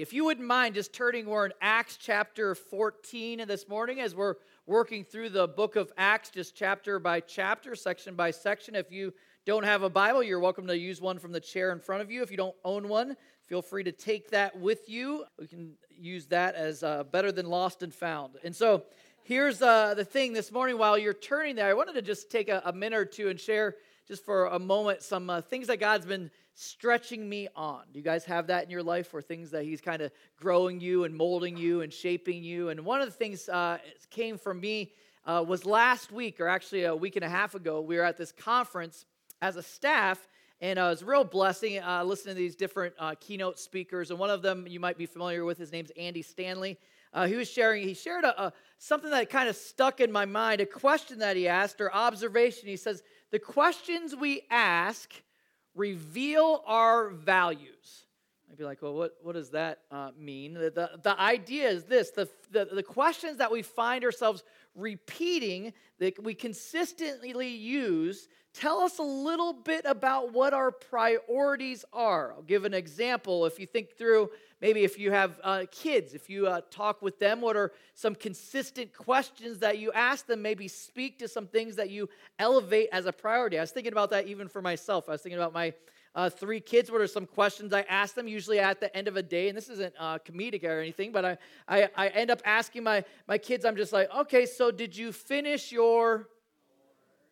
If you wouldn't mind just turning, we're in Acts chapter 14 this morning as we're working through the book of Acts, just chapter by chapter, section by section. If you don't have a Bible, you're welcome to use one from the chair in front of you. If you don't own one, feel free to take that with you. We can use that as uh, better than lost and found. And so here's uh, the thing this morning while you're turning there, I wanted to just take a, a minute or two and share just for a moment some uh, things that God's been stretching me on. Do you guys have that in your life or things that He's kind of growing you and molding you and shaping you? And one of the things uh, came from me uh, was last week, or actually a week and a half ago, we were at this conference as a staff. And uh, it was a real blessing uh, listening to these different uh, keynote speakers. And one of them you might be familiar with. His name's Andy Stanley. Uh, he was sharing, he shared a, a, something that kind of stuck in my mind, a question that he asked or observation. He says, The questions we ask reveal our values. I'd be like, well, what, what does that uh, mean? The, the, the, idea is this the, the, the questions that we find ourselves repeating, that we consistently use, tell us a little bit about what our priorities are. I'll give an example. If you think through Maybe if you have uh, kids, if you uh, talk with them, what are some consistent questions that you ask them? Maybe speak to some things that you elevate as a priority. I was thinking about that even for myself. I was thinking about my uh, three kids. What are some questions I ask them usually at the end of a day? And this isn't uh, comedic or anything, but I, I, I end up asking my, my kids, I'm just like, okay, so did you finish your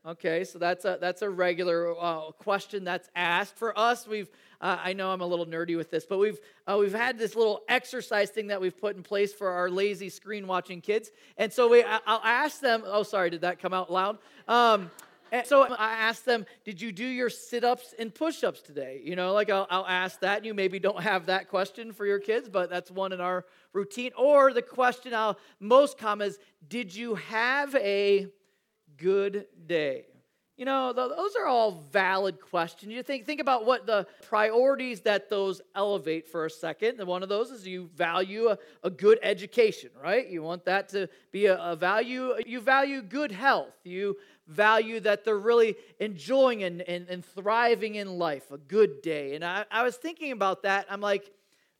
Okay, so that's a that's a regular uh, question that's asked for us. We've uh, I know I'm a little nerdy with this, but we've uh, we've had this little exercise thing that we've put in place for our lazy screen watching kids, and so we I'll ask them. Oh, sorry, did that come out loud? Um, and so I ask them, did you do your sit ups and push ups today? You know, like I'll, I'll, ask that. You maybe don't have that question for your kids, but that's one in our routine. Or the question I'll most common is, did you have a good day? You know, those are all valid questions. You think think about what the priorities that those elevate for a second. And one of those is you value a, a good education, right? You want that to be a, a, value. You value good health. You value that they're really enjoying and, and, and thriving in life, a good day. And I, I was thinking about that. I'm like,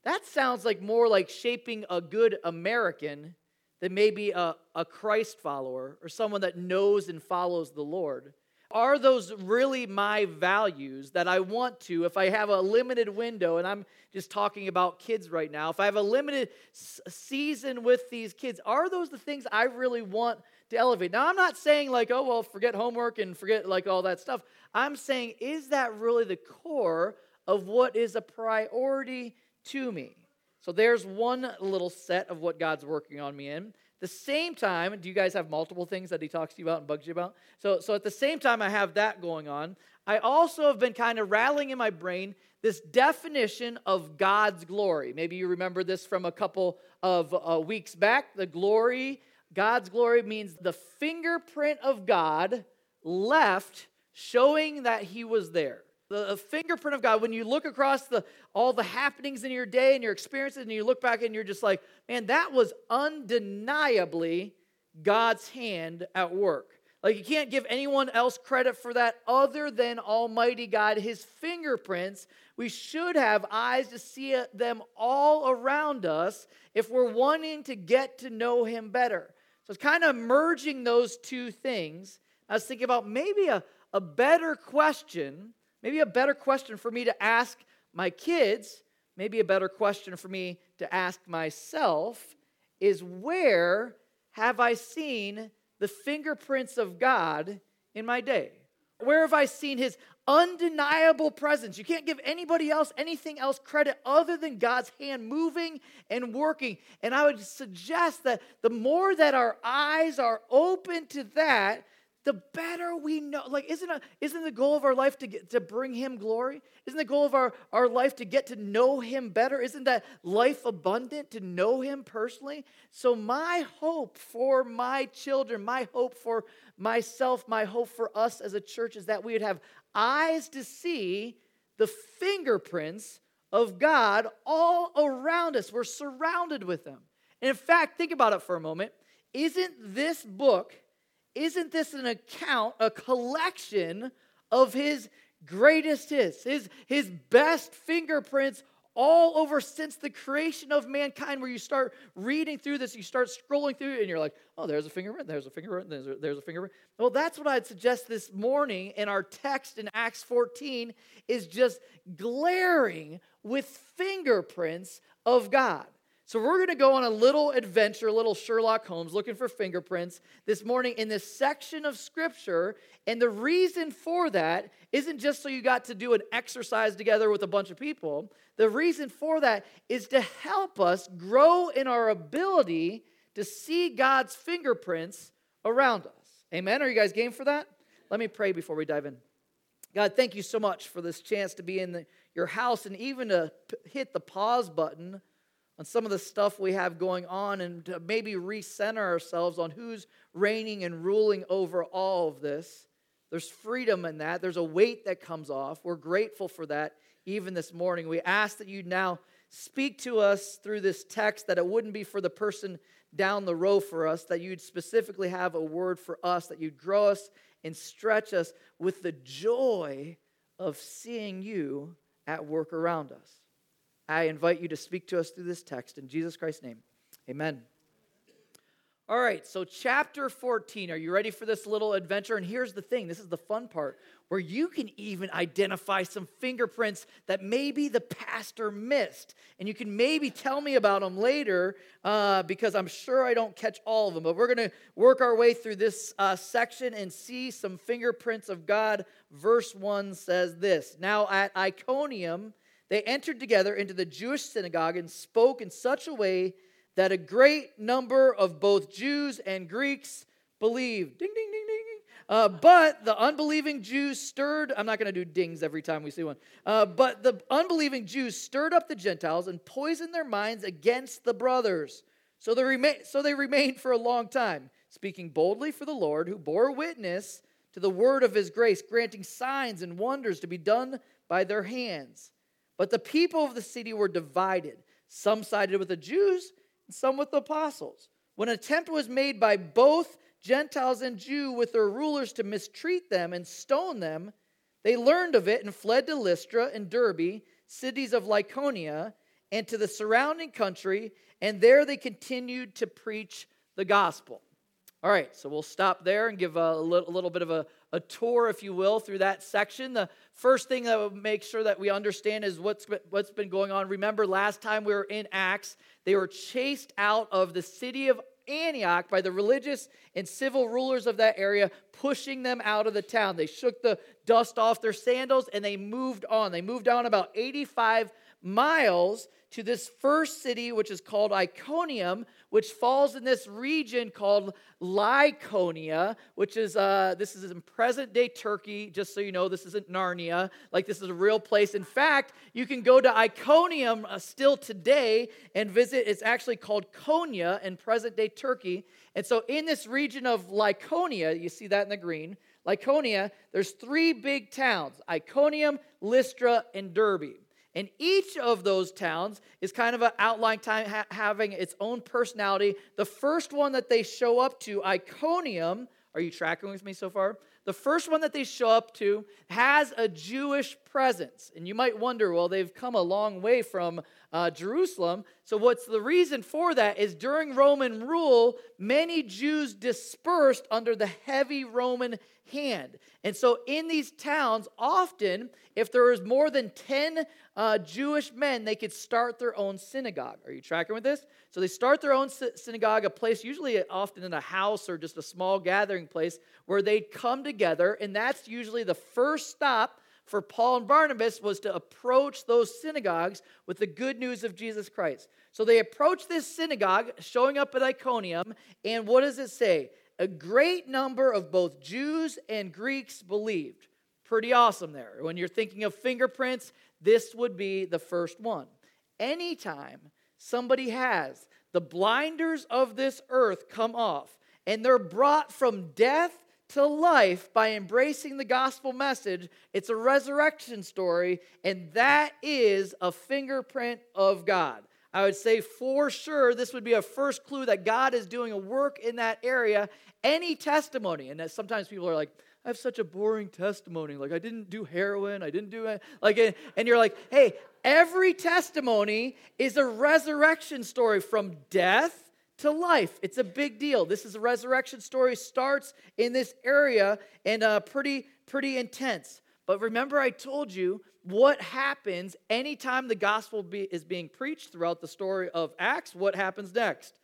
that sounds like more like shaping a good American than maybe a, a Christ follower or someone that knows and follows the Lord. Are those really my values that I want to, if I have a limited window, and I'm just talking about kids right now, if I have a limited season with these kids, are those the things I really want to elevate? Now, I'm not saying like, oh, well, forget homework and forget like all that stuff. I'm saying, is that really the core of what is a priority to me? So there's one little set of what God's working on me in. The same time, do you guys have multiple things that he talks to you about and bugs you about? So, so at the same time, I have that going on. I also have been kind of rattling in my brain this definition of God's glory. Maybe you remember this from a couple of uh, weeks back. The glory, God's glory means the fingerprint of God left showing that he was there the fingerprint of God, when you look across the, all the happenings in your day and your experiences, and you look back and you're just like, man, that was undeniably God's hand at work. Like, you can't give anyone else credit for that other than Almighty God, His fingerprints. We should have eyes to see them all around us if we're wanting to get to know Him better. So it's kind of merging those two things. I was thinking about maybe a, a better question Maybe a better question for me to ask my kids, maybe a better question for me to ask myself is where have I seen the fingerprints of God in my day? Where have I seen his undeniable presence? You can't give anybody else anything else credit other than God's hand moving and working. And I would suggest that the more that our eyes are open to that, the better we know like isn't a, isn't the goal of our life to get to bring him glory? Isn't the goal of our, our life to get to know him better? Isn't that life abundant to know him personally? So my hope for my children my hope for myself my hope for us as a church is that we would have eyes to see the fingerprints of god all around us. We're surrounded with them. And in fact think about it for a moment. Isn't this book isn't this an account, a collection of his greatest hits, his, his best fingerprints all over since the creation of mankind, where you start reading through this, you start scrolling through it, and you're like, oh, there's a fingerprint, there's a fingerprint, there's a, there's a fingerprint. Well, that's what I'd suggest this morning in our text in Acts 14 is just glaring with fingerprints of God. So, we're going to go on a little adventure, a little Sherlock Holmes, looking for fingerprints this morning in this section of Scripture. And the reason for that isn't just so you got to do an exercise together with a bunch of people. The reason for that is to help us grow in our ability to see God's fingerprints around us. Amen? Are you guys game for that? Let me pray before we dive in. God, thank you so much for this chance to be in the, your house and even to p- hit the pause button on some of the stuff we have going on and to maybe recenter ourselves on who's reigning and ruling over all of this. There's freedom in that, there's a weight that comes off. We're grateful for that even this morning. We ask that you now speak to us through this text, that it wouldn't be for the person down the row for us, that you'd specifically have a word for us, that you'd grow us and stretch us with the joy of seeing you at work around us. I invite you to speak to us through this text. In Jesus Christ's name, amen. All right, so chapter 14. Are you ready for this little adventure? And here's the thing this is the fun part where you can even identify some fingerprints that maybe the pastor missed. And you can maybe tell me about them later uh, because I'm sure I don't catch all of them. But we're going to work our way through this uh, section and see some fingerprints of God. Verse 1 says this Now at Iconium, they entered together into the Jewish synagogue and spoke in such a way that a great number of both Jews and Greeks believed. Ding, ding, ding, ding. Uh, but the unbelieving Jews stirred, I'm not going to do dings every time we see one, uh, but the unbelieving Jews stirred up the Gentiles and poisoned their minds against the brothers. So they, remain, so they remained for a long time, speaking boldly for the Lord, who bore witness to the word of his grace, granting signs and wonders to be done by their hands. But the people of the city were divided. Some sided with the Jews, and some with the apostles. When an attempt was made by both Gentiles and Jew with their rulers to mistreat them and stone them, they learned of it and fled to Lystra and Derbe, cities of Lycaonia, and to the surrounding country, and there they continued to preach the gospel. All right, so we'll stop there and give a little, a little bit of a, a tour, if you will, through that section. The first thing that will make sure that we understand is what's, what's been going on. Remember, last time we were in Acts, they were chased out of the city of Antioch by the religious and civil rulers of that area, pushing them out of the town. They shook the dust off their sandals and they moved on. They moved on about 85 miles to this first city, which is called Iconium, which falls in this region called Lycaonia, which is uh, this is in present day Turkey. Just so you know, this isn't Narnia. Like this is a real place. In fact, you can go to Iconium uh, still today and visit. It's actually called Konya in present day Turkey. And so, in this region of Lycaonia, you see that in the green. Lycaonia, there's three big towns: Iconium, Lystra, and Derbe. And each of those towns is kind of an outline time ha- having its own personality. The first one that they show up to, Iconium, are you tracking with me so far? The first one that they show up to has a Jewish presence. And you might wonder, well, they've come a long way from uh, Jerusalem. So, what's the reason for that is during Roman rule, many Jews dispersed under the heavy Roman hand. And so, in these towns, often, if there was more than 10 uh, Jewish men, they could start their own synagogue. Are you tracking with this? So, they start their own synagogue, a place usually often in a house or just a small gathering place where they'd come together. And that's usually the first stop for Paul and Barnabas was to approach those synagogues with the good news of Jesus Christ. So they approach this synagogue, showing up at Iconium, and what does it say? A great number of both Jews and Greeks believed. Pretty awesome there. When you're thinking of fingerprints, this would be the first one. Anytime somebody has the blinders of this earth come off and they're brought from death to life by embracing the gospel message. It's a resurrection story, and that is a fingerprint of God. I would say for sure this would be a first clue that God is doing a work in that area. Any testimony, and that sometimes people are like, I have such a boring testimony. Like, I didn't do heroin. I didn't do it. Like, and you're like, hey, Every testimony is a resurrection story from death to life. It's a big deal. This is a resurrection story, starts in this area and uh, pretty, pretty intense. But remember, I told you what happens anytime the gospel be, is being preached throughout the story of Acts. What happens next?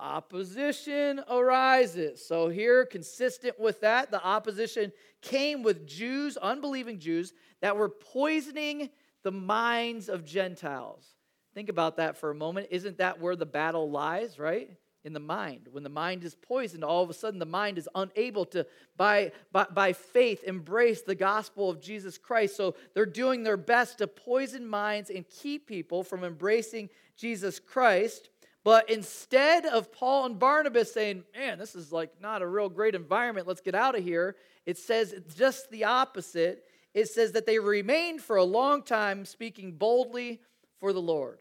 Opposition arises. So, here, consistent with that, the opposition came with Jews, unbelieving Jews, that were poisoning the minds of Gentiles. Think about that for a moment. Isn't that where the battle lies, right? In the mind. When the mind is poisoned, all of a sudden the mind is unable to, by, by, by faith, embrace the gospel of Jesus Christ. So they're doing their best to poison minds and keep people from embracing Jesus Christ. But instead of Paul and Barnabas saying, man, this is like not a real great environment, let's get out of here, it says it's just the opposite it says that they remained for a long time speaking boldly for the Lord.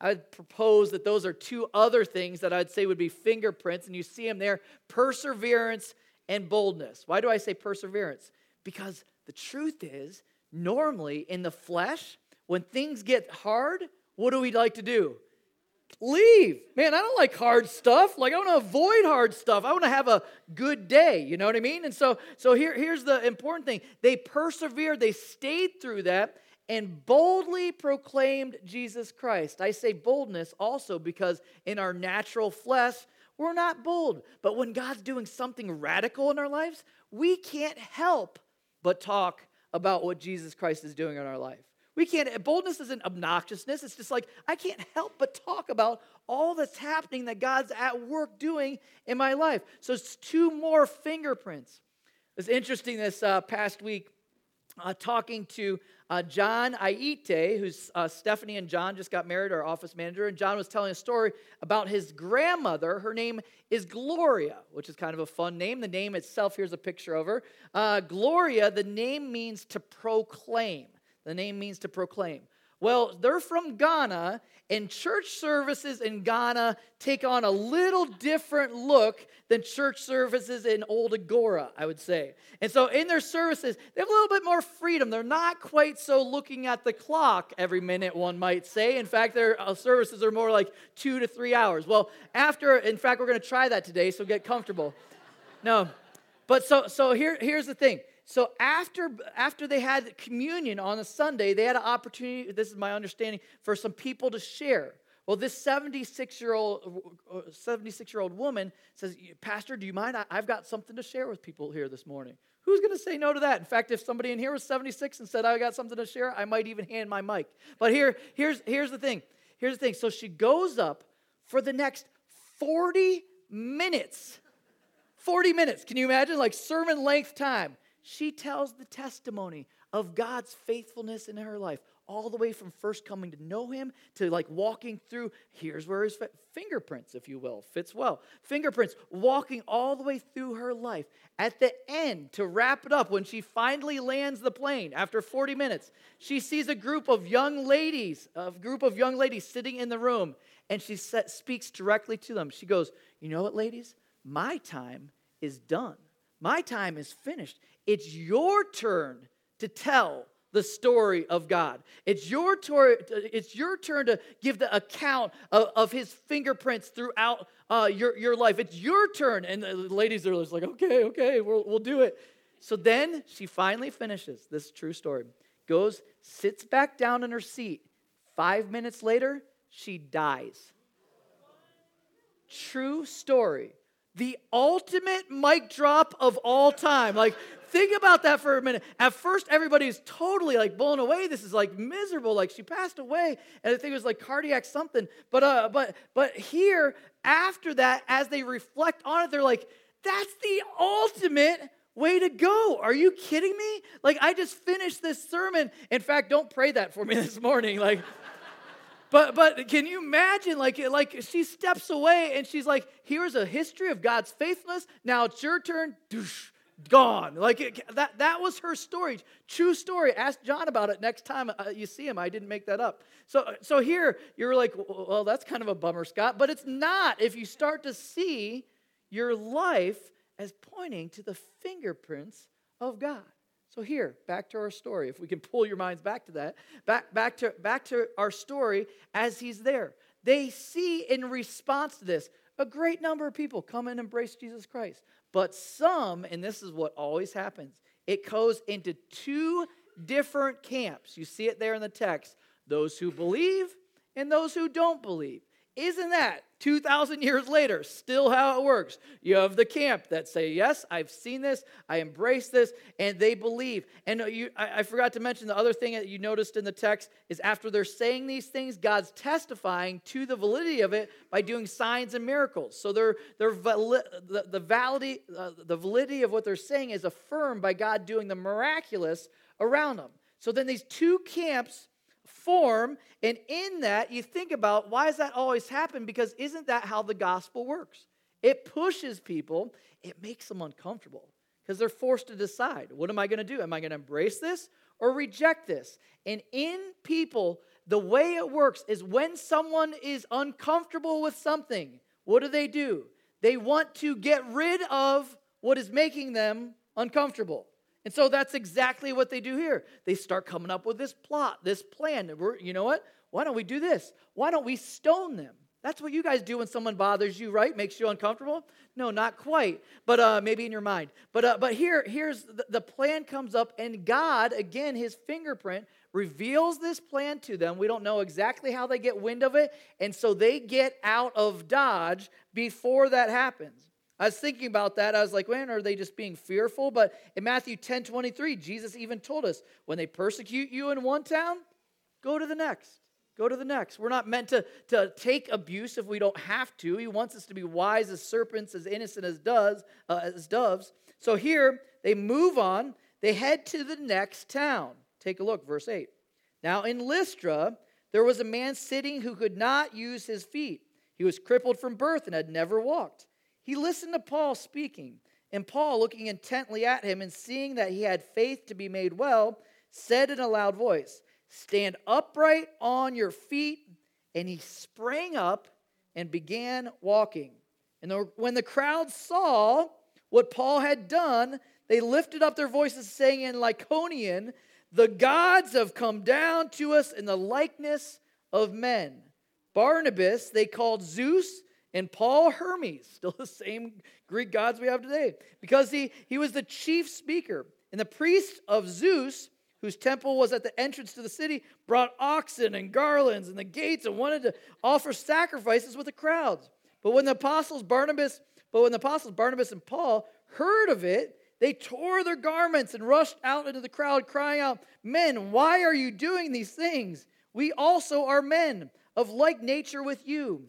I would propose that those are two other things that I'd say would be fingerprints, and you see them there perseverance and boldness. Why do I say perseverance? Because the truth is, normally in the flesh, when things get hard, what do we like to do? leave. Man, I don't like hard stuff. Like I want to avoid hard stuff. I want to have a good day. You know what I mean? And so, so here, here's the important thing. They persevered. They stayed through that and boldly proclaimed Jesus Christ. I say boldness also because in our natural flesh, we're not bold. But when God's doing something radical in our lives, we can't help but talk about what Jesus Christ is doing in our life. We can't, boldness isn't obnoxiousness. It's just like, I can't help but talk about all that's happening that God's at work doing in my life. So it's two more fingerprints. It's interesting this uh, past week, uh, talking to uh, John Aite, who's uh, Stephanie and John just got married, our office manager, and John was telling a story about his grandmother. Her name is Gloria, which is kind of a fun name. The name itself, here's a picture of her. Uh, Gloria, the name means to proclaim. The name means to proclaim. Well, they're from Ghana, and church services in Ghana take on a little different look than church services in Old Agora, I would say. And so in their services, they have a little bit more freedom. They're not quite so looking at the clock every minute, one might say. In fact, their uh, services are more like two to three hours. Well, after, in fact, we're going to try that today, so get comfortable. No. But so, so here, here's the thing so after, after they had communion on a Sunday, they had an opportunity, this is my understanding, for some people to share. Well, this 76 year old uh, 76 year old woman says, Pastor, do you mind? I've got something to share with people here this morning. Who's going to say no to that? In fact, if somebody in here was 76 and said, I got something to share, I might even hand my mic. But here, here's, here's the thing. Here's the thing. So she goes up for the next 40 minutes. 40 minutes. Can you imagine? Like sermon length time she tells the testimony of God's faithfulness in her life, all the way from first coming to know him to like walking through. Here's where his fingerprints, if you will, fits well. Fingerprints, walking all the way through her life. At the end, to wrap it up, when she finally lands the plane after 40 minutes, she sees a group of young ladies, a group of young ladies sitting in the room, and she speaks directly to them. She goes, You know what, ladies? My time is done. My time is finished. It's your turn to tell the story of God. It's your, turn, it's your turn to give the account of, of his fingerprints throughout uh, your, your life. It's your turn. And the ladies are just like, okay, okay, we'll, we'll do it. So then she finally finishes this true story, goes, sits back down in her seat. Five minutes later, she dies. True story. The ultimate mic drop of all time. Like, Think about that for a minute. At first, everybody's totally like blown away. This is like miserable. Like she passed away, and I think it was like cardiac something. But uh, but but here, after that, as they reflect on it, they're like, "That's the ultimate." Way to go. Are you kidding me? Like, I just finished this sermon. In fact, don't pray that for me this morning. Like, but but can you imagine like like she steps away and she's like here's a history of god's faithfulness now it's your turn gone. Like it, that, that was her story. True story. Ask John about it next time uh, you see him. I didn't make that up. So, so here you're like, well, that's kind of a bummer, Scott. But it's not if you start to see your life as pointing to the fingerprints of God. So here, back to our story. If we can pull your minds back to that, back, back, to, back to our story as he's there. They see in response to this a great number of people come and embrace Jesus Christ. But some, and this is what always happens, it goes into two different camps. You see it there in the text those who believe and those who don't believe. Isn't that 2,000 years later still how it works? You have the camp that say, Yes, I've seen this, I embrace this, and they believe. And you, I, I forgot to mention the other thing that you noticed in the text is after they're saying these things, God's testifying to the validity of it by doing signs and miracles. So they're, they're vali- the, the, validity, uh, the validity of what they're saying is affirmed by God doing the miraculous around them. So then these two camps form. And in that, you think about why does that always happen? Because isn't that how the gospel works? It pushes people, it makes them uncomfortable because they're forced to decide what am I going to do? Am I going to embrace this or reject this? And in people, the way it works is when someone is uncomfortable with something, what do they do? They want to get rid of what is making them uncomfortable. And so that's exactly what they do here. They start coming up with this plot, this plan. We're, you know what? Why don't we do this? Why don't we stone them? That's what you guys do when someone bothers you, right? Makes you uncomfortable? No, not quite, but uh, maybe in your mind. But uh, but here here's the, the plan comes up, and God again, His fingerprint reveals this plan to them. We don't know exactly how they get wind of it, and so they get out of Dodge before that happens. I was thinking about that. I was like, man, are they just being fearful? But in Matthew 10 23, Jesus even told us when they persecute you in one town, go to the next. Go to the next. We're not meant to, to take abuse if we don't have to. He wants us to be wise as serpents, as innocent as does uh, as doves. So here they move on. They head to the next town. Take a look, verse 8. Now in Lystra, there was a man sitting who could not use his feet. He was crippled from birth and had never walked. He listened to Paul speaking, and Paul, looking intently at him and seeing that he had faith to be made well, said in a loud voice, Stand upright on your feet. And he sprang up and began walking. And when the crowd saw what Paul had done, they lifted up their voices, saying in Lycaonian, The gods have come down to us in the likeness of men. Barnabas they called Zeus and Paul Hermes, still the same Greek gods we have today, because he, he was the chief speaker. And the priest of Zeus, whose temple was at the entrance to the city, brought oxen and garlands and the gates and wanted to offer sacrifices with the crowds. But when the apostles Barnabas, but when the apostles Barnabas and Paul heard of it, they tore their garments and rushed out into the crowd, crying out, Men, why are you doing these things? We also are men of like nature with you.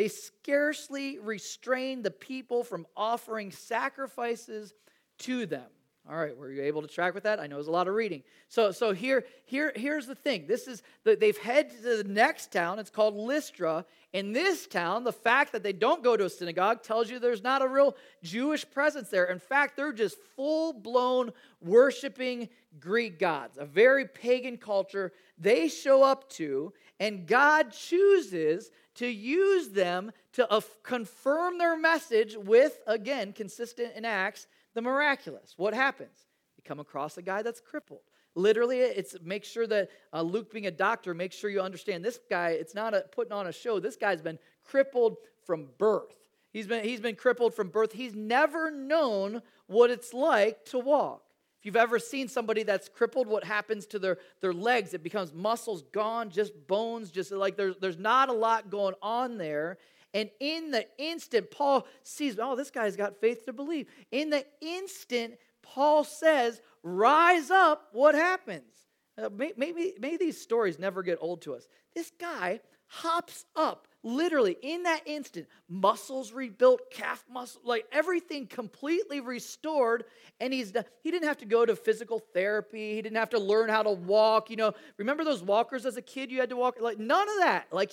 they scarcely restrained the people from offering sacrifices to them. All right, were you able to track with that? I know there's a lot of reading. So, so here, here, here's the thing. This is the, they've headed to the next town. It's called Lystra. In this town, the fact that they don't go to a synagogue tells you there's not a real Jewish presence there. In fact, they're just full blown worshiping Greek gods, a very pagan culture they show up to, and God chooses to use them to confirm their message with, again, consistent in Acts, the miraculous. What happens? You come across a guy that's crippled. Literally, it's make sure that uh, Luke, being a doctor, make sure you understand this guy. It's not a, putting on a show. This guy's been crippled from birth. He's been, he's been crippled from birth. He's never known what it's like to walk. If you've ever seen somebody that's crippled, what happens to their, their legs? It becomes muscles gone, just bones, just like there's, there's not a lot going on there. And in the instant, Paul sees, oh, this guy's got faith to believe. In the instant, Paul says, rise up, what happens? Uh, maybe, maybe these stories never get old to us. This guy hops up literally in that instant, muscles rebuilt, calf muscle, like everything completely restored. And he's he didn't have to go to physical therapy. He didn't have to learn how to walk. You know, remember those walkers as a kid? You had to walk like none of that. Like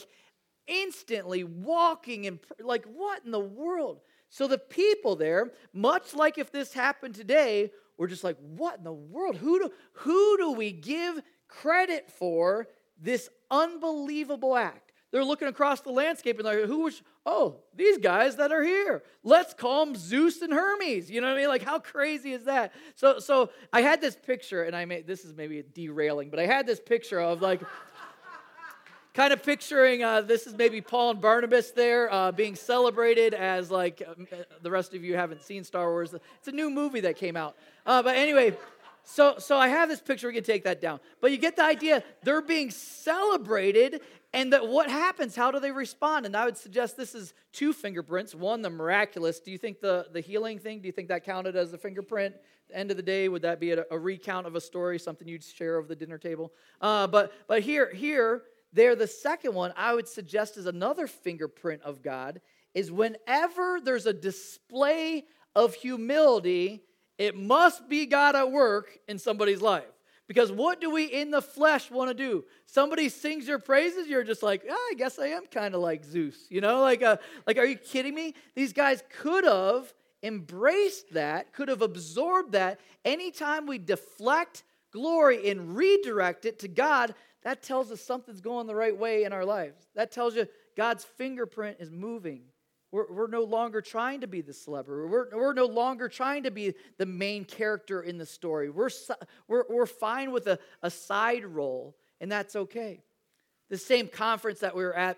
instantly walking and like what in the world? So the people there, much like if this happened today, were just like, what in the world? Who do, who do we give credit for this unbelievable act? They're looking across the landscape and they're like, who was, oh, these guys that are here. Let's call them Zeus and Hermes. You know what I mean? Like, how crazy is that? So, so I had this picture, and I made, this is maybe derailing, but I had this picture of like, kind of picturing uh, this is maybe Paul and Barnabas there uh, being celebrated as like uh, the rest of you haven't seen Star Wars. It's a new movie that came out. Uh, but anyway, so so I have this picture. We can take that down. But you get the idea. They're being celebrated, and that what happens? How do they respond? And I would suggest this is two fingerprints. One, the miraculous. Do you think the the healing thing? Do you think that counted as a fingerprint? end of the day would that be a, a recount of a story something you'd share over the dinner table uh, but but here here there, the second one I would suggest is another fingerprint of God is whenever there's a display of humility, it must be God at work in somebody's life. Because what do we in the flesh want to do? Somebody sings your praises, you're just like, oh, I guess I am kind of like Zeus. You know, like, uh, like, are you kidding me? These guys could have embraced that, could have absorbed that. Anytime we deflect glory and redirect it to God, that tells us something's going the right way in our lives. That tells you God's fingerprint is moving. We're, we're no longer trying to be the celebrity. We're, we're no longer trying to be the main character in the story. We're, we're, we're fine with a, a side role, and that's okay. The same conference that we were at,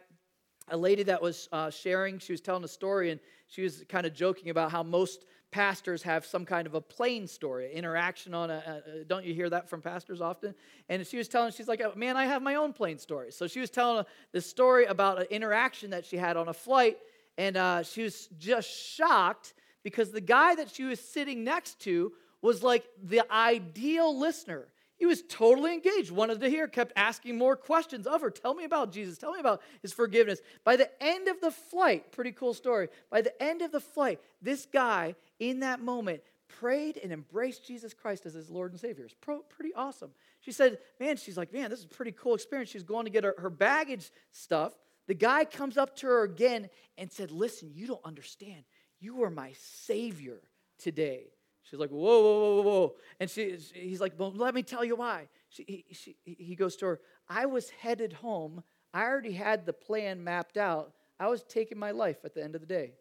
a lady that was uh, sharing, she was telling a story, and she was kind of joking about how most pastors have some kind of a plane story, interaction on a, a, don't you hear that from pastors often? And she was telling, she's like, man, I have my own plane story. So she was telling this story about an interaction that she had on a flight, and uh, she was just shocked because the guy that she was sitting next to was like the ideal listener. He was totally engaged, wanted to hear, kept asking more questions of her. Tell me about Jesus. Tell me about his forgiveness. By the end of the flight, pretty cool story. By the end of the flight, this guy in that moment prayed and embraced Jesus Christ as his Lord and Savior. It's pro- pretty awesome. She said, Man, she's like, Man, this is a pretty cool experience. She's going to get her, her baggage stuff. The guy comes up to her again and said, Listen, you don't understand. You are my Savior today. She's like, whoa, whoa, whoa, whoa. And she, he's like, well, let me tell you why. She, he, she, he goes to her, I was headed home. I already had the plan mapped out. I was taking my life at the end of the day.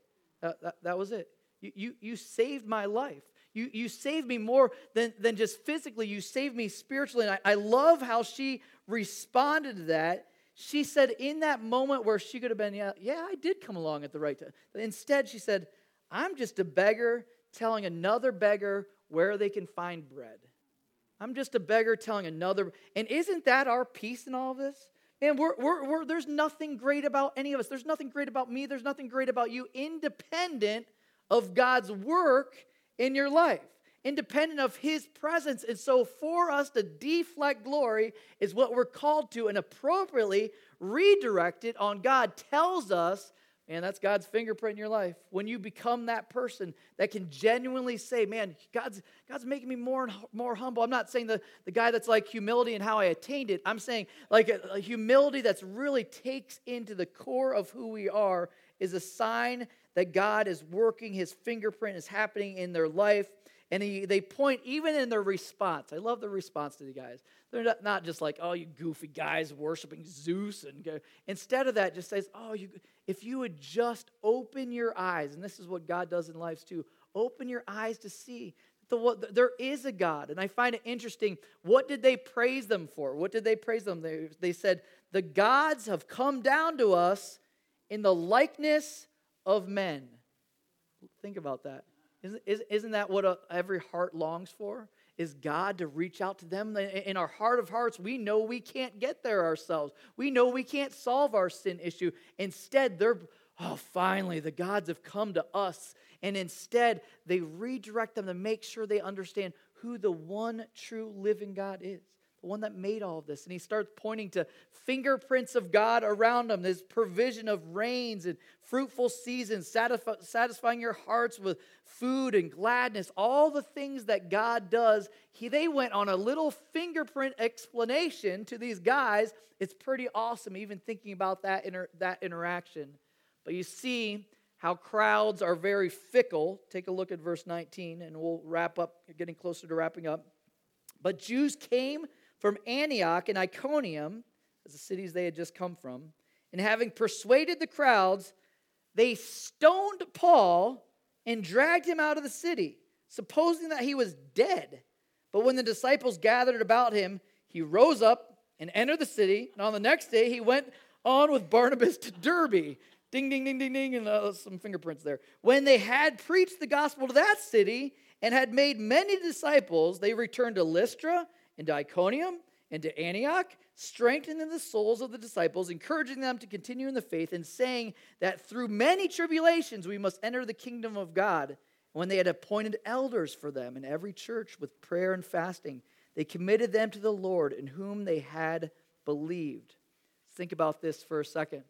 That, that, that was it. You, you, you saved my life. You, you saved me more than, than just physically. You saved me spiritually. And I, I love how she responded to that. She said, in that moment where she could have been, yeah, yeah, I did come along at the right time. Instead, she said, I'm just a beggar telling another beggar where they can find bread. I'm just a beggar telling another. And isn't that our peace in all of this? And we're, we're, we're, there's nothing great about any of us. There's nothing great about me. There's nothing great about you, independent of God's work in your life, independent of His presence. And so, for us to deflect glory is what we're called to, and appropriately redirect it on God tells us and that's God's fingerprint in your life. When you become that person that can genuinely say, man, God's, God's making me more and more humble. I'm not saying the, the guy that's like humility and how I attained it. I'm saying like a, a humility that's really takes into the core of who we are is a sign that God is working, his fingerprint is happening in their life. And he, they point even in their response. I love the response to the guys. They're not, not just like, oh, you goofy guys worshiping Zeus. And. Instead of that, just says, oh, you, if you would just open your eyes, and this is what God does in lives too, open your eyes to see the, there is a God. And I find it interesting. What did they praise them for? What did they praise them? They, they said, the gods have come down to us in the likeness of men. Think about that. Isn't, isn't that what a, every heart longs for? Is God to reach out to them? In our heart of hearts, we know we can't get there ourselves. We know we can't solve our sin issue. Instead, they're, oh, finally, the gods have come to us. And instead, they redirect them to make sure they understand who the one true living God is. The one that made all of this. And he starts pointing to fingerprints of God around him, his provision of rains and fruitful seasons, satisfying your hearts with food and gladness, all the things that God does. He, they went on a little fingerprint explanation to these guys. It's pretty awesome, even thinking about that, inter, that interaction. But you see how crowds are very fickle. Take a look at verse 19, and we'll wrap up, getting closer to wrapping up. But Jews came from Antioch and Iconium, as the cities they had just come from, and having persuaded the crowds, they stoned Paul and dragged him out of the city, supposing that he was dead. But when the disciples gathered about him, he rose up and entered the city. And on the next day, he went on with Barnabas to Derbe. Ding, ding, ding, ding, ding, and uh, some fingerprints there. When they had preached the gospel to that city and had made many disciples, they returned to Lystra into Iconium, into Antioch, strengthening the souls of the disciples, encouraging them to continue in the faith, and saying that through many tribulations we must enter the kingdom of God. When they had appointed elders for them in every church with prayer and fasting, they committed them to the Lord in whom they had believed. Think about this for a second.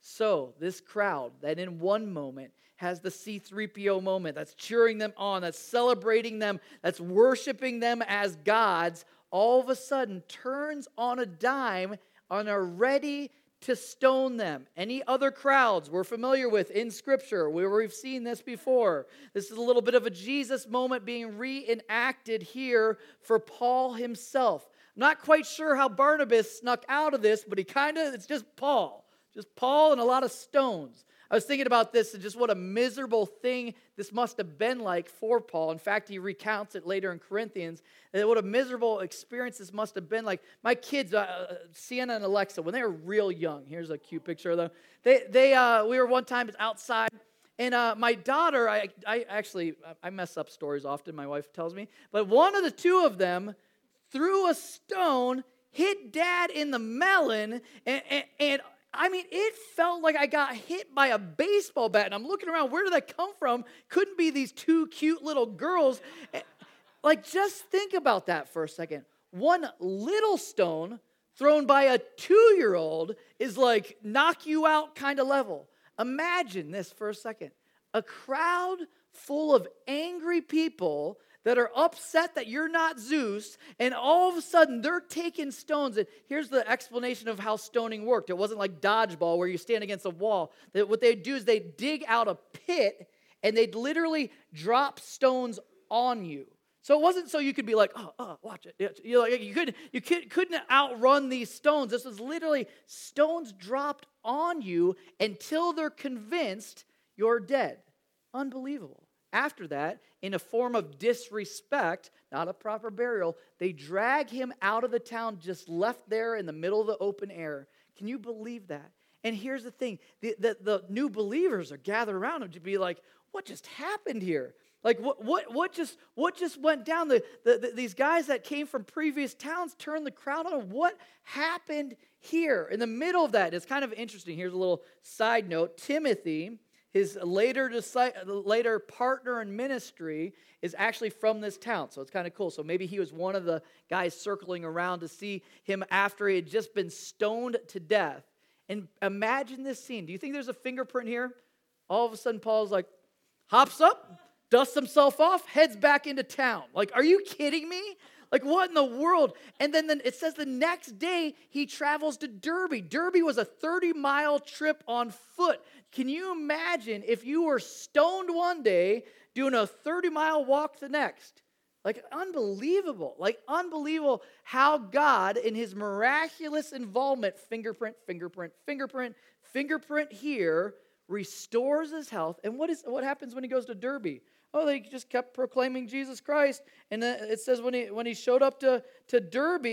So, this crowd that in one moment has the C3PO moment that's cheering them on, that's celebrating them, that's worshiping them as gods, all of a sudden turns on a dime and are ready to stone them. Any other crowds we're familiar with in Scripture where we've seen this before? This is a little bit of a Jesus moment being reenacted here for Paul himself. I'm not quite sure how Barnabas snuck out of this, but he kind of, it's just Paul. Just Paul and a lot of stones. I was thinking about this and just what a miserable thing this must have been like for Paul. In fact, he recounts it later in Corinthians. And what a miserable experience this must have been like. My kids, uh, uh, Sienna and Alexa, when they were real young, here's a cute picture of them. They, they, uh, we were one time outside, and uh, my daughter, I, I actually, I mess up stories often, my wife tells me, but one of the two of them threw a stone, hit dad in the melon, and, and, and I mean, it felt like I got hit by a baseball bat. And I'm looking around, where did that come from? Couldn't be these two cute little girls. Eh, like, just think about that for a second. One little stone thrown by a two year old is like knock you out kind of level. Imagine this for a second a crowd full of angry people that are upset that you're not Zeus, and all of a sudden they're taking stones. And here's the explanation of how stoning worked it wasn't like dodgeball where you stand against a wall. What they'd do is they'd dig out a pit and they'd literally drop stones on you. So it wasn't so you could be like, oh, oh watch it. You, like, you, couldn't, you couldn't outrun these stones. This was literally stones dropped on you until they're convinced you're dead. Unbelievable. After that, in a form of disrespect, not a proper burial, they drag him out of the town, just left there in the middle of the open air. Can you believe that? And here's the thing the, the, the new believers are gathered around him to be like, what just happened here? Like what, what, what, just, what just went down? The, the, the, these guys that came from previous towns turned the crowd on. What happened here? In the middle of that, it's kind of interesting. Here's a little side note Timothy, his later, later partner in ministry is actually from this town, so it's kind of cool. So maybe he was one of the guys circling around to see him after he had just been stoned to death. And imagine this scene. Do you think there's a fingerprint here? All of a sudden, Paul's like, hops up, dusts himself off, heads back into town. Like, are you kidding me? Like, what in the world? And then the, it says the next day he travels to Derbe. Derbe was a 30 mile trip on foot. Can you imagine if you were stoned one day doing a 30 mile walk the next? Like, unbelievable. Like, unbelievable how God, in his miraculous involvement, fingerprint, fingerprint, fingerprint, fingerprint here, restores his health. And what, is, what happens when he goes to Derbe? Oh, they just kept proclaiming Jesus Christ. And it says when he, when he showed up to, to Derbe,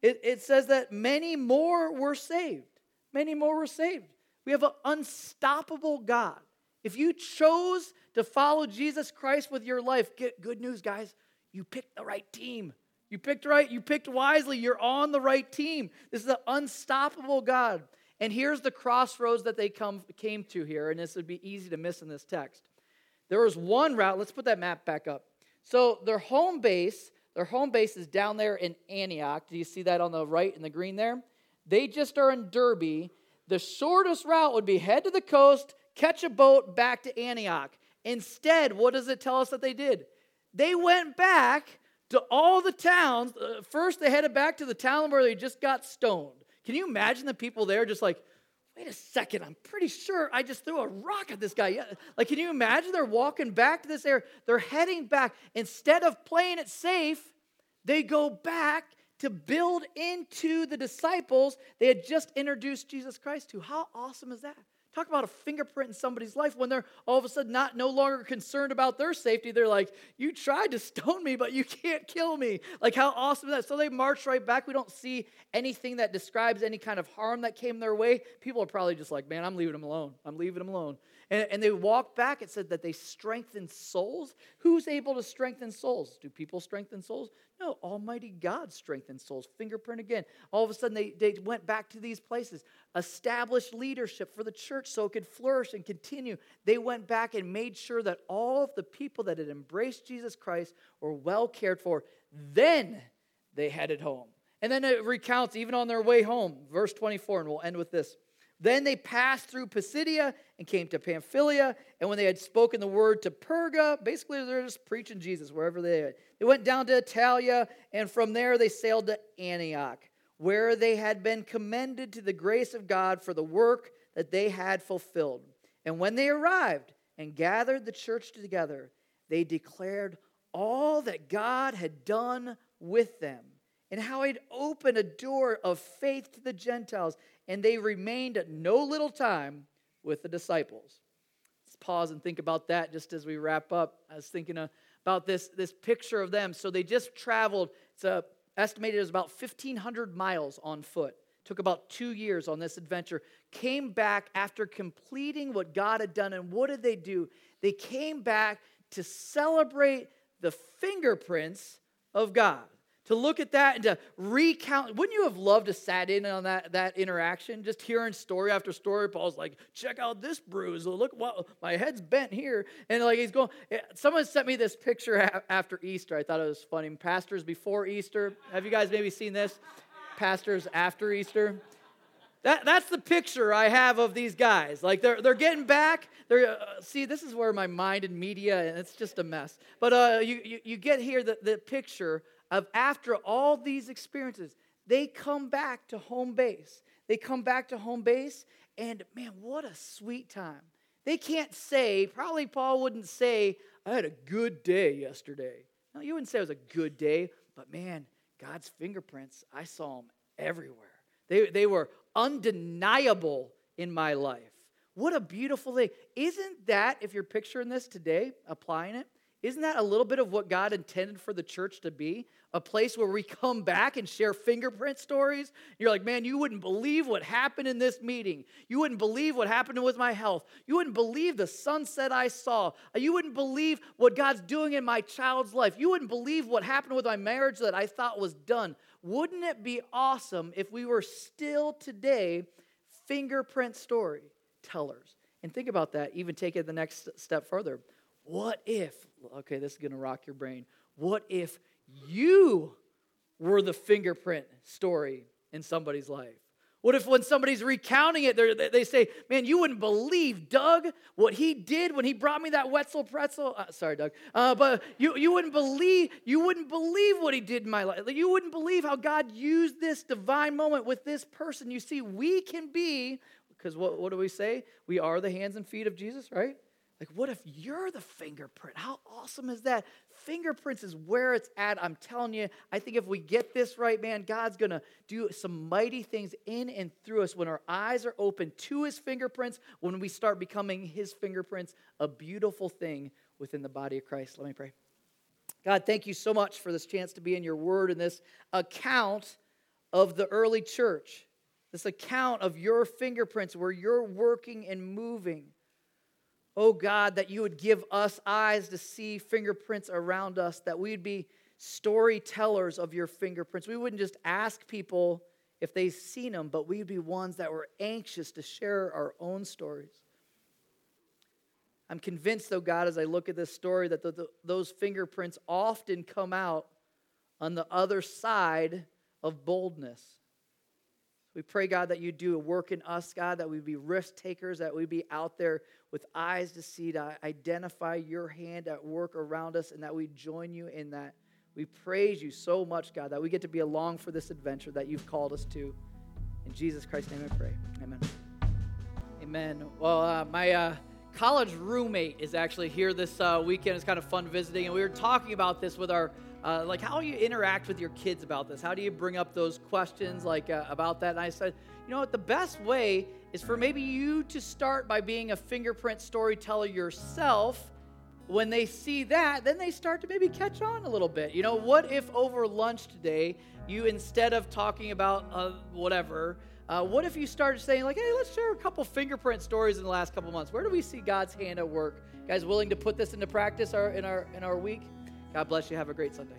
it, it says that many more were saved. Many more were saved. We have an unstoppable God. If you chose to follow Jesus Christ with your life, get good news, guys. You picked the right team. You picked right, you picked wisely. You're on the right team. This is an unstoppable God. And here's the crossroads that they come, came to here, and this would be easy to miss in this text. There was one route, let's put that map back up. So their home base, Their home base is down there in Antioch. Do you see that on the right in the green there? They just are in Derbe. The shortest route would be head to the coast, catch a boat back to Antioch. Instead, what does it tell us that they did? They went back to all the towns. Uh, first, they headed back to the town where they just got stoned. Can you imagine the people there just like, wait a second, I'm pretty sure I just threw a rock at this guy. Like, can you imagine they're walking back to this area? They're heading back. Instead of playing it safe, they go back to build into the disciples they had just introduced Jesus Christ to. How awesome is that? Talk about a fingerprint in somebody's life when they're all of a sudden not no longer concerned about their safety. They're like, "You tried to stone me, but you can't kill me." Like how awesome is that? So they march right back. We don't see anything that describes any kind of harm that came their way. People are probably just like, "Man, I'm leaving them alone. I'm leaving them alone." And, and they walked back. It said that they strengthen souls. Who's able to strengthen souls? Do people strengthen souls? No, Almighty God strengthens souls. Fingerprint again. All of a sudden, they, they went back to these places, established leadership for the church so it could flourish and continue. They went back and made sure that all of the people that had embraced Jesus Christ were well cared for. Then they headed home. And then it recounts, even on their way home, verse 24, and we'll end with this. Then they passed through Pisidia and came to Pamphylia. And when they had spoken the word to Perga, basically they're just preaching Jesus wherever they are. They went down to Attalia, and from there they sailed to Antioch, where they had been commended to the grace of God for the work that they had fulfilled. And when they arrived and gathered the church together, they declared all that God had done with them and how he'd opened a door of faith to the Gentiles and they remained no little time with the disciples. Let's pause and think about that just as we wrap up. I was thinking uh, about this, this picture of them. So they just traveled, it's a, estimated as about 1,500 miles on foot. Took about two years on this adventure. Came back after completing what God had done. And what did they do? They came back to celebrate the fingerprints of God to look at that and to recount. Wouldn't you have loved to sat in on that, that interaction? Just hearing story after story. Paul's like, check out this bruise. Look, what, my head's bent here. And like he's going, eh, someone sent me this picture after Easter. I thought it was funny. Pastors before Easter. Have you guys maybe seen this? Pastors after Easter. That, that's the picture I have of these guys. Like they're, they're getting back. They're, uh, see, this is where my mind and media, and it's just a mess. But uh, you, you, you get here the, the picture of after all these experiences, they come back to home base. They come back to home base, and man, what a sweet time. They can't say, probably Paul wouldn't say, I had a good day yesterday. No, you wouldn't say it was a good day, but man, God's fingerprints, I saw them everywhere. They, they were undeniable in my life. What a beautiful thing. Isn't that, if you're picturing this today, applying it, isn't that a little bit of what God intended for the church to be? a place where we come back and share fingerprint stories. You're like, man, you wouldn't believe what happened in this meeting. You wouldn't believe what happened with my health. You wouldn't believe the sunset I saw. You wouldn't believe what God's doing in my child's life. You wouldn't believe what happened with my marriage that I thought was done. Wouldn't it be awesome if we were still today fingerprint story tellers? And think about that, even take it the next step further. What if, okay, this is gonna rock your brain. What if you were the fingerprint story in somebody's life? What if when somebody's recounting it, they say, Man, you wouldn't believe Doug, what he did when he brought me that Wetzel pretzel? Uh, sorry, Doug. Uh, but you, you wouldn't believe, you wouldn't believe what he did in my life. You wouldn't believe how God used this divine moment with this person. You see, we can be, because what, what do we say? We are the hands and feet of Jesus, right? Like, what if you're the fingerprint? How awesome is that? Fingerprints is where it's at. I'm telling you, I think if we get this right, man, God's going to do some mighty things in and through us when our eyes are open to his fingerprints, when we start becoming his fingerprints, a beautiful thing within the body of Christ. Let me pray. God, thank you so much for this chance to be in your word and this account of the early church, this account of your fingerprints where you're working and moving. Oh God, that you would give us eyes to see fingerprints around us, that we'd be storytellers of your fingerprints. We wouldn't just ask people if they've seen them, but we'd be ones that were anxious to share our own stories. I'm convinced, though, God, as I look at this story, that the, the, those fingerprints often come out on the other side of boldness. We pray, God, that you do a work in us, God, that we be risk takers, that we be out there with eyes to see, to identify your hand at work around us, and that we join you in that. We praise you so much, God, that we get to be along for this adventure that you've called us to. In Jesus Christ's name I pray. Amen. Amen. Well, uh, my uh, college roommate is actually here this uh, weekend. It's kind of fun visiting, and we were talking about this with our uh, like how you interact with your kids about this. How do you bring up those questions like uh, about that? And I said, you know what, the best way is for maybe you to start by being a fingerprint storyteller yourself. When they see that, then they start to maybe catch on a little bit. You know, what if over lunch today, you instead of talking about uh, whatever, uh, what if you started saying, like, hey, let's share a couple fingerprint stories in the last couple months? Where do we see God's hand at work? guys willing to put this into practice our, in, our, in our week? God bless you. Have a great Sunday.